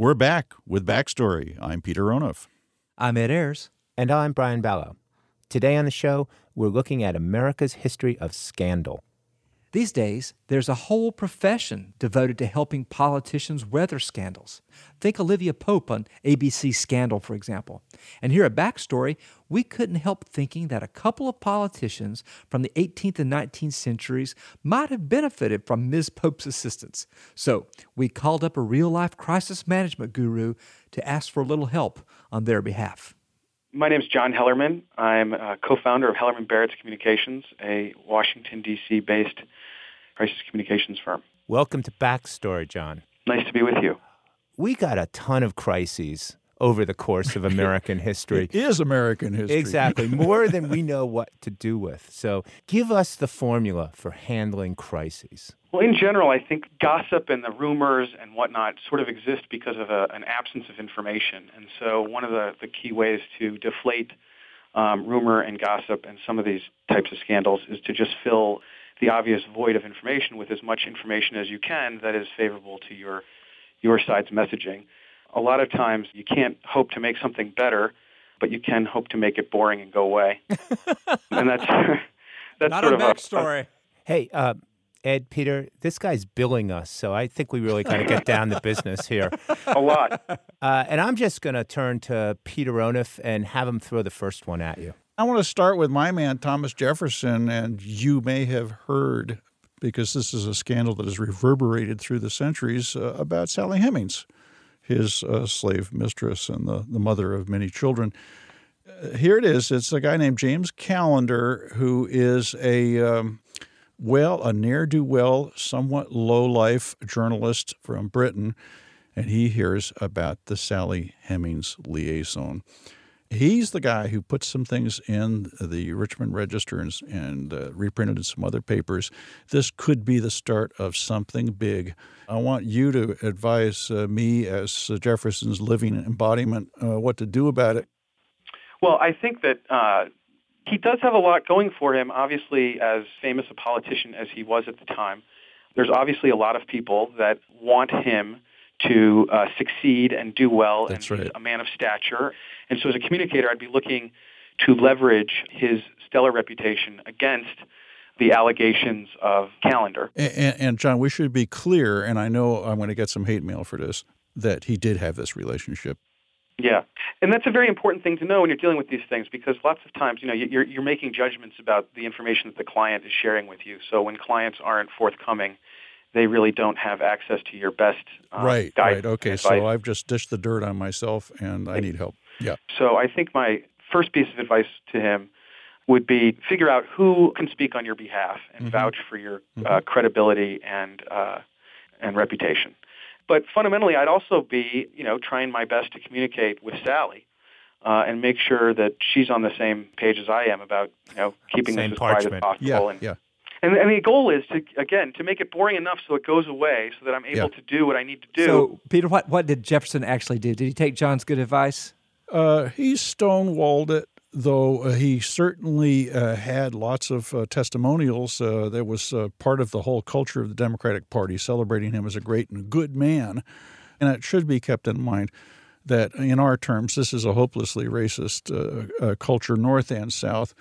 We're back with Backstory. I'm Peter Onuf. I'm Ed Ayers. And I'm Brian Balogh. Today on the show, we're looking at America's history of scandal. These days, there's a whole profession devoted to helping politicians weather scandals. Think Olivia Pope on ABC Scandal, for example. And here at Backstory, we couldn't help thinking that a couple of politicians from the 18th and 19th centuries might have benefited from Ms. Pope's assistance. So we called up a real life crisis management guru to ask for a little help on their behalf. My name is John Hellerman. I'm a co-founder of Hellerman Barrett Communications, a Washington, D.C. based crisis communications firm. Welcome to Backstory, John. Nice to be with you. We got a ton of crises over the course of American history. It is American history. Exactly. More than we know what to do with. So give us the formula for handling crises. Well, in general, I think gossip and the rumors and whatnot sort of exist because of a, an absence of information. And so one of the, the key ways to deflate um, rumor and gossip and some of these types of scandals is to just fill the obvious void of information with as much information as you can that is favorable to your your side's messaging. A lot of times you can't hope to make something better, but you can hope to make it boring and go away. and that's that's Not sort a of backstory. Hey, uh, Ed, Peter, this guy's billing us, so I think we really kind of get down to business here. a, a lot. Uh, and I'm just going to turn to Peter Onuf and have him throw the first one at you. I want to start with my man, Thomas Jefferson, and you may have heard, because this is a scandal that has reverberated through the centuries, uh, about Sally Hemings, his uh, slave mistress and the, the mother of many children. Uh, here it is. It's a guy named James Callender who is a. Um, well, a ne'er do well, somewhat low life journalist from Britain, and he hears about the Sally Hemings liaison. He's the guy who put some things in the Richmond Register and, and uh, reprinted in some other papers. This could be the start of something big. I want you to advise uh, me, as Jefferson's living embodiment, uh, what to do about it. Well, I think that uh, he does have a lot going for him, obviously, as famous a politician as he was at the time. There's obviously a lot of people that want him to uh, succeed and do well, That's and right. a man of stature. And so, as a communicator, I'd be looking to leverage his stellar reputation against the allegations of Callender. And, and John, we should be clear, and I know I'm going to get some hate mail for this, that he did have this relationship. Yeah, and that's a very important thing to know when you're dealing with these things because lots of times, you know, you're you're making judgments about the information that the client is sharing with you. So when clients aren't forthcoming, they really don't have access to your best um, right, right. Okay, so. I've just dished the dirt on myself, and I need help. Yeah. So I think my first piece of advice to him would be figure out who can speak on your behalf and Mhm. vouch for your uh, Mhm. credibility and uh, and reputation. But fundamentally, I'd also be, you know, trying my best to communicate with Sally uh, and make sure that she's on the same page as I am about, you know, keeping Same this as quiet as parchment. possible. Yeah, and, yeah. and and the goal is to again to make it boring enough so it goes away, so that I'm able Yeah. to do what I need to do. So, Peter, what, what did Jefferson actually do? Did he take John's good advice? Uh, he stonewalled it, though uh, he certainly uh, had lots of uh, testimonials. Uh, that was uh, part of the whole culture of the Democratic Party, celebrating him as a great and good man. And it should be kept in mind that, in our terms, this is a hopelessly racist culture, North and South.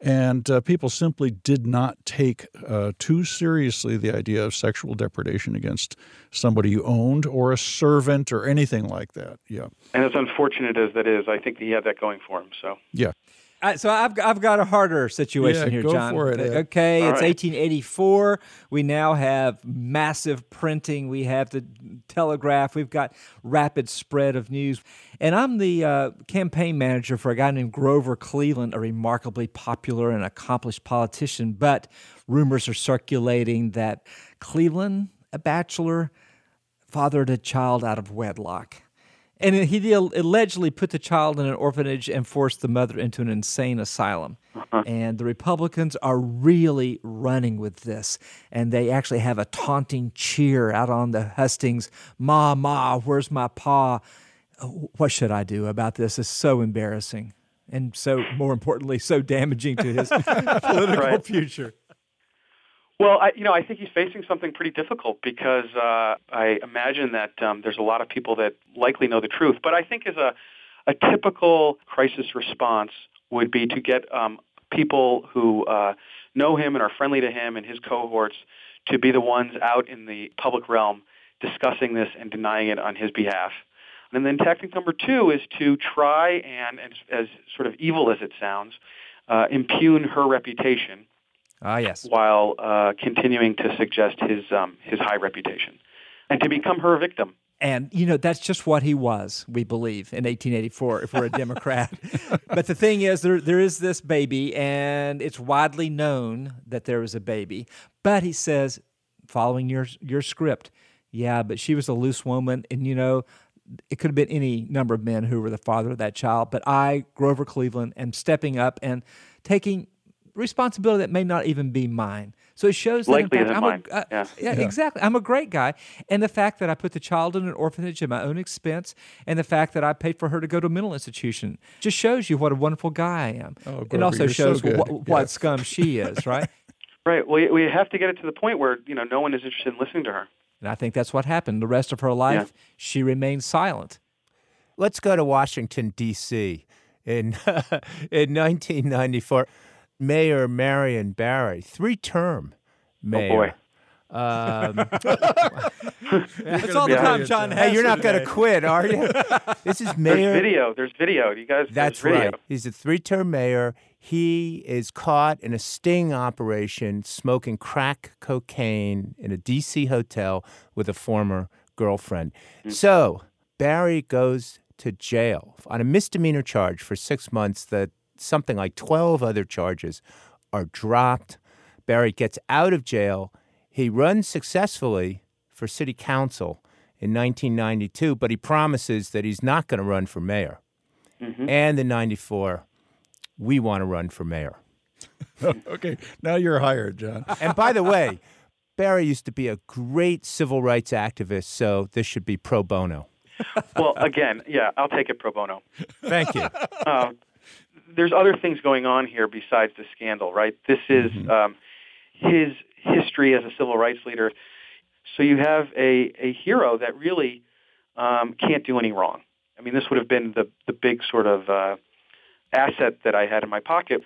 And uh, people simply did not take uh, too seriously the idea of sexual depredation against somebody you owned or a servant or anything like that. Yeah. and as unfortunate as that is, I think he had that going for him. So. Yeah. Uh, so I've I've got a harder situation Yeah, here, go John. for it, Ed. Okay, All it's right. 1884. We now have massive printing. We have the telegraph. We've got rapid spread of news. And I'm the uh, campaign manager for a guy named Grover Cleveland, a remarkably popular and accomplished politician. But rumors are circulating that Cleveland, a bachelor, fathered a child out of wedlock. And he allegedly put the child in an orphanage and forced the mother into an insane asylum. Uh-huh. And the Republicans are really running with this. And they actually have a taunting cheer out on the hustings Ma, Ma, where's my pa? What should I do about this? It's so embarrassing. And so, more importantly, so damaging to his political Right. future. Well, I, you know, I think he's facing something pretty difficult because uh, I imagine that um, there's a lot of people that likely know the truth. But I think as a, a typical crisis response would be to get um, people who uh, know him and are friendly to him and his cohorts to be the ones out in the public realm discussing this and denying it on his behalf. And then tactic number two is to try and, as, as sort of evil as it sounds, uh, impugn her reputation Ah, yes. while uh, continuing to suggest his um, his high reputation, and to become her victim. And, you know, that's just what he was, we believe, in 1884, if we're a Democrat. but the thing is, there, there is this baby, and it's widely known that there is a baby. But he says, following your, your script, yeah, but she was a loose woman, and, you know, it could have been any number of men who were the father of that child. But I, Grover Cleveland, am stepping up and taking responsibility that may not even be mine. So it shows that in Likely fact, isn't I'm mine. A, uh, Yeah. yeah, exactly. I'm a great guy, and the fact that I put the child in an orphanage at my own expense, and the fact that I paid for her to go to a mental institution, just shows you what a wonderful guy I am. Oh, it Grover, also you're so shows good. what, what Yeah. scum she is, right? Right. Well, we have to get it to the point where you know no one is interested in listening to her. and I think that's what happened. The rest of her life, she remained silent. Let's go to Washington, D.C. In, in 1994. Mayor Marion Barry, three term mayor. boy. Um, That's all the time John hey, you're not going to quit, are you? This is mayor. There's video. There's video. You guys. That's video. right. He's a three term mayor. He is caught in a sting operation smoking crack cocaine in a D.C. hotel with a former girlfriend. So Barry goes to jail on a misdemeanor charge for six months that something like 12 other charges are dropped. Barry gets out of jail. He runs successfully for city council in 1992, but he promises that he's not going to run for mayor. And in 94, we want to run for mayor. Okay, now you're hired, John. And by the way, Barry used to be a great civil rights activist, so this should be pro bono. Well, again, yeah, I'll take it pro bono. Thank you. Uh, there's other things going on here besides the scandal, right? This is um, his history as a civil rights leader. So you have a, a hero that really um, can't do any wrong. I mean, this would have been the, the big sort of uh, asset that I had in my pocket.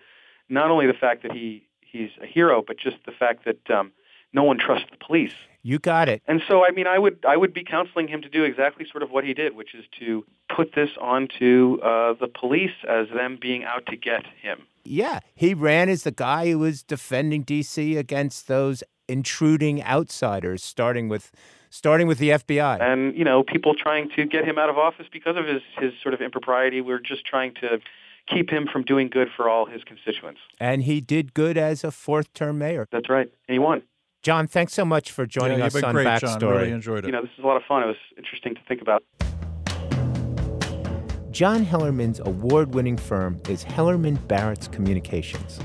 Not only the fact that he, he's a hero, but just the fact that um, no one trusts the police. You got it. And so, I mean, I would I would be counseling him to do exactly sort of what he did, which is to put this onto uh, the police as them being out to get him. Yeah, he ran as the guy who was defending D.C. against those intruding outsiders, starting with starting with the FBI. And you know, people trying to get him out of office because of his his sort of impropriety. We're just trying to keep him from doing good for all his constituents. And he did good as a fourth term mayor. That's right, and he won. John, thanks so much for joining yeah, us on great, Backstory. John. Really enjoyed it. You know, this is a lot of fun. It was interesting to think about. John Hellerman's award winning firm is Hellerman Barrett's Communications.